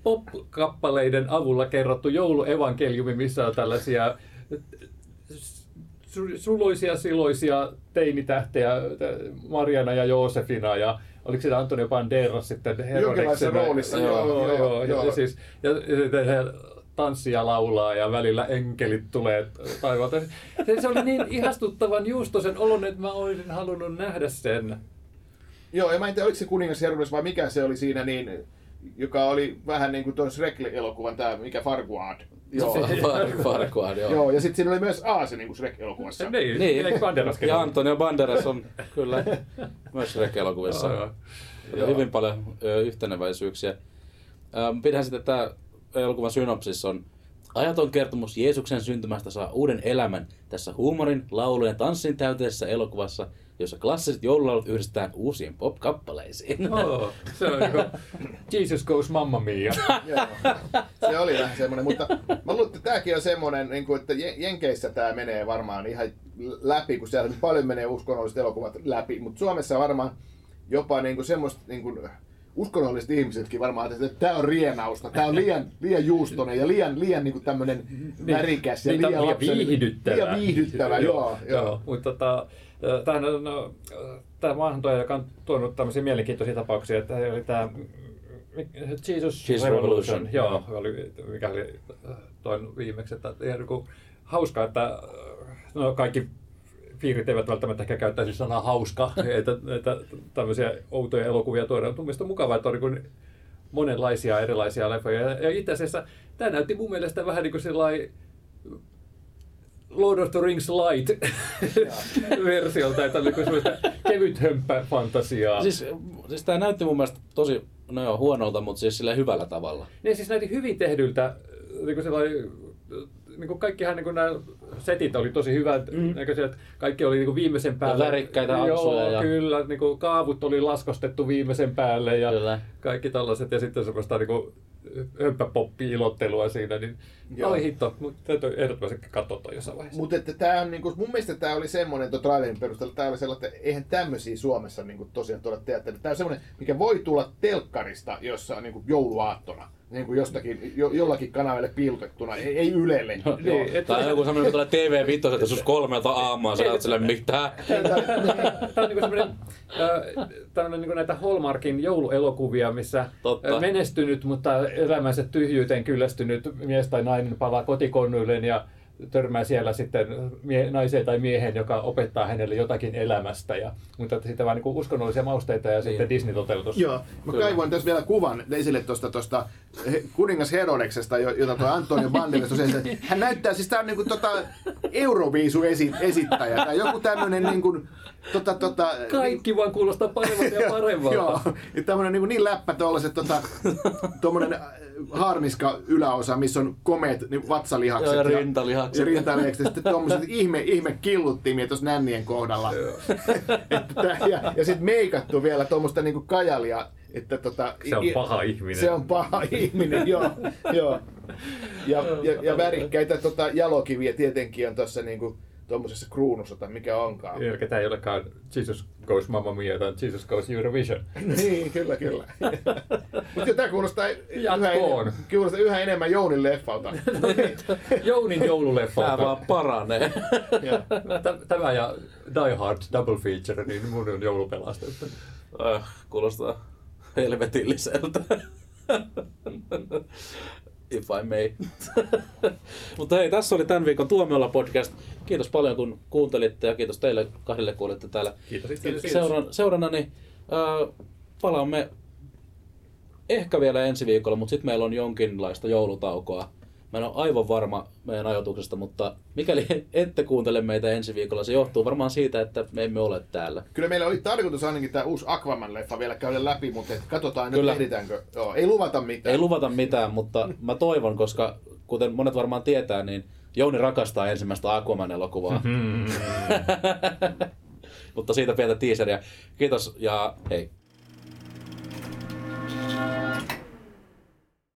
pop-kappaleiden avulla kerrottu jouluevankeliumi, missä on tällaisia su- suloisia, siloisia teinitähtejä, t- Mariana ja Joosefina ja oliko siinä Antonio Banderas sitten Herodeksena? roolissa, joo, joo, joo, joo, joo. Ja, siis, ja, ja ja laulaa ja välillä enkelit tulee taivaalta. Se, se oli niin ihastuttavan juustosen olon, että mä olisin halunnut nähdä sen. Joo, ja mä en tiedä, oliko se kuningas Herodes vai mikä se oli siinä, niin, joka oli vähän niin kuin tuon Shrek-elokuvan, tämä mikä Farquaad. Joo. Far- Farquaad, joo. Joo, ja sitten siinä oli myös Aase niin kuin Shrek-elokuvassa. Niin, Niin, eikö Banderaskin ja? Antonio Banderas on kyllä [LAUGHS] myös Shrek-elokuvissa. Joo. Hyvin paljon yhteneväisyyksiä. Pidän sitten, että elokuvan synopsis on Ajaton kertomus Jeesuksen syntymästä saa uuden elämän tässä huumorin, laulujen ja tanssin täyteisessä elokuvassa, jossa klassiset joululaulut yhdistetään uusiin pop-kappaleisiin. Oo, se on niinku Jesus goes Mamma Mia. [LAUGHS] Joo. Se oli vähän semmoinen, mutta mä luulen, että tämäkin on semmoinen, niin kuin, että Je- Jenkeissä tämä menee varmaan ihan läpi, kun siellä paljon menee uskonnolliset elokuvat läpi, mutta Suomessa varmaan jopa niin kuin semmoista niin kuin, uskonnolliset ihmisetkin varmaan ajattelee, että tämä on rienausta, tämä on liian, liian juustonen ja liian, lian niin kuin tämmöinen värikäs ja Niin, liian, liian viihdyttävä. Liian viihdyttävä, joo. joo. Mutta tota, tämähän on, no, tämä maahantuoja, joka on tuonut tämmöisiä mielenkiintoisia tapauksia, että oli tämä Jesus, Jesus Revolution. Joo, oli, mikä oli toin viimeksi, että niin hauskaa, että no, kaikki piirit eivät välttämättä ehkä käyttäisi sanaa hauska, [LAUGHS] että, että tämmöisiä outoja elokuvia tuodaan. Mun mielestä on mukavaa, että on niin monenlaisia erilaisia leffoja. Ja- Ja itse asiassa tämä näytti mun mielestä vähän niin kuin sellainen Lord of the Rings Light [LAUGHS] versiolta, että oli semmoista kevyt hömppä fantasiaa. Siis, siis tämä näytti mun mielestä tosi no joo, huonolta, mutta siis sillä hyvällä tavalla. Niin siis näytti hyvin tehdyltä, niin kuin sellainen, niin kuin kaikkihan niin kuin nämä setit oli tosi hyvät mm. näköisiä, että kaikki oli niin kuin viimeisen päälle. värikkäitä Joo, aksuja ja- kyllä, niin kuin kaavut oli laskostettu viimeisen päälle ja Kyllä. kaikki tällaiset ja sitten semmoista niin kuin hömppäpoppi-ilottelua siinä, niin Joo. ai hitto, mutta täytyy ehdottomasti katsoa toi jossain vaiheessa. Mutta että tää on niinku, mun mielestä tämä oli semmoinen, tuon trailerin perusteella, tämä oli sellainen, että eihän tämmöisiä Suomessa niinku tosiaan tuoda teatterilla. Tämä on semmoinen, mikä voi tulla telkkarista, jossa on niinku jouluaattona. Niin kuin jostakin, jo, jollakin kanavalle piilotettuna, ei, ei Ylelle. Joo. Niin, et- Tai joku semmoinen, kun tulee TV Vitoset, että joskus kolmelta aamulla, sä oot silleen, mitä? Tämä on niin semmoinen, tämmöinen niin näitä Hallmarkin jouluelokuvia, missä Totta. ö, menestynyt, mutta elämänsä tyhjyyteen kyllästynyt mies tai nainen palaa kotikonnuilleen ja törmää siellä sitten mie- naiseen tai miehen, joka opettaa hänelle jotakin elämästä. Ja, mutta sitten vaan niin uskonnollisia mausteita ja sitten Disney-toteutus. Joo, mä Kyllä. kaivoin tässä vielä kuvan esille tuosta tosta kuningas Herodeksesta, jo- jota tuo Antonio [LAUGHS] Banderas tosiaan, että hän näyttää siis tää on niinku tota Euroviisu esi- esittäjä tai joku tämmönen niinku tota tota Kaikki vaan kuulostaa paremmalta ja [LAUGHS] paremmalta. Joo, ja tämmönen niin, niin läppä tuollaiset, tota, tommonen äh, harmiska yläosa, missä on komeet niin vatsalihakset. Joo, ja rintalihakset. Ja rintalihakset. Ja sitten tommoset ihme, ihme killuttimia tuossa nännien kohdalla. [LAUGHS] että ja ja sitten meikattu vielä tuommoista niinku kajalia. Että tota, Se on i- paha ihminen. Se on paha [LAUGHS] ihminen, joo. joo. Ja, ja, ja värikkäitä tota, jalokiviä tietenkin on tuossa niinku, tuommoisessa kruunussa tai mikä onkaan. Eli tämä ei olekaan Jesus Goes Mamma Mia tai Jesus Goes Eurovision. [LAUGHS] Niin, kyllä, kyllä. [LAUGHS] Mutta tämä kuulostaa yhä, enemmän, kuulostaa yhä enemmän Jounin leffalta. [LAUGHS] Jounin Tää joululeffalta. vaan paranee. Tämä ja Die Hard double feature, niin mun on joulupelastettu. Äh, kuulostaa helvetilliseltä. If I may. [LAUGHS] Mutta hei, tässä oli tämän viikon Tuomiolla podcast. Kiitos paljon kun kuuntelitte ja kiitos teille kahdelle kun olitte täällä Kiitos. seuran, seurannani. Äh, palaamme ehkä vielä ensi viikolla, mutta sitten meillä on jonkinlaista joulutaukoa. Mä en ole aivan varma meidän ajoituksesta, mutta mikäli [LAUGHS] ette kuuntele meitä ensi viikolla, se johtuu varmaan siitä, että me emme ole täällä. kyllä meillä oli tarkoitus ainakin tämä uusi Aquaman-leffa vielä käydä läpi, mutta et katsotaan Kyllä. nyt ehditäänkö. Joo, ei luvata mitään. Ei luvata mitään, mutta mä toivon, koska kuten monet varmaan tietää, niin Jouni rakastaa ensimmäistä Aquaman-elokuvaa. [LAUGHS] mutta siitä pientä teaseria. Kiitos ja hei.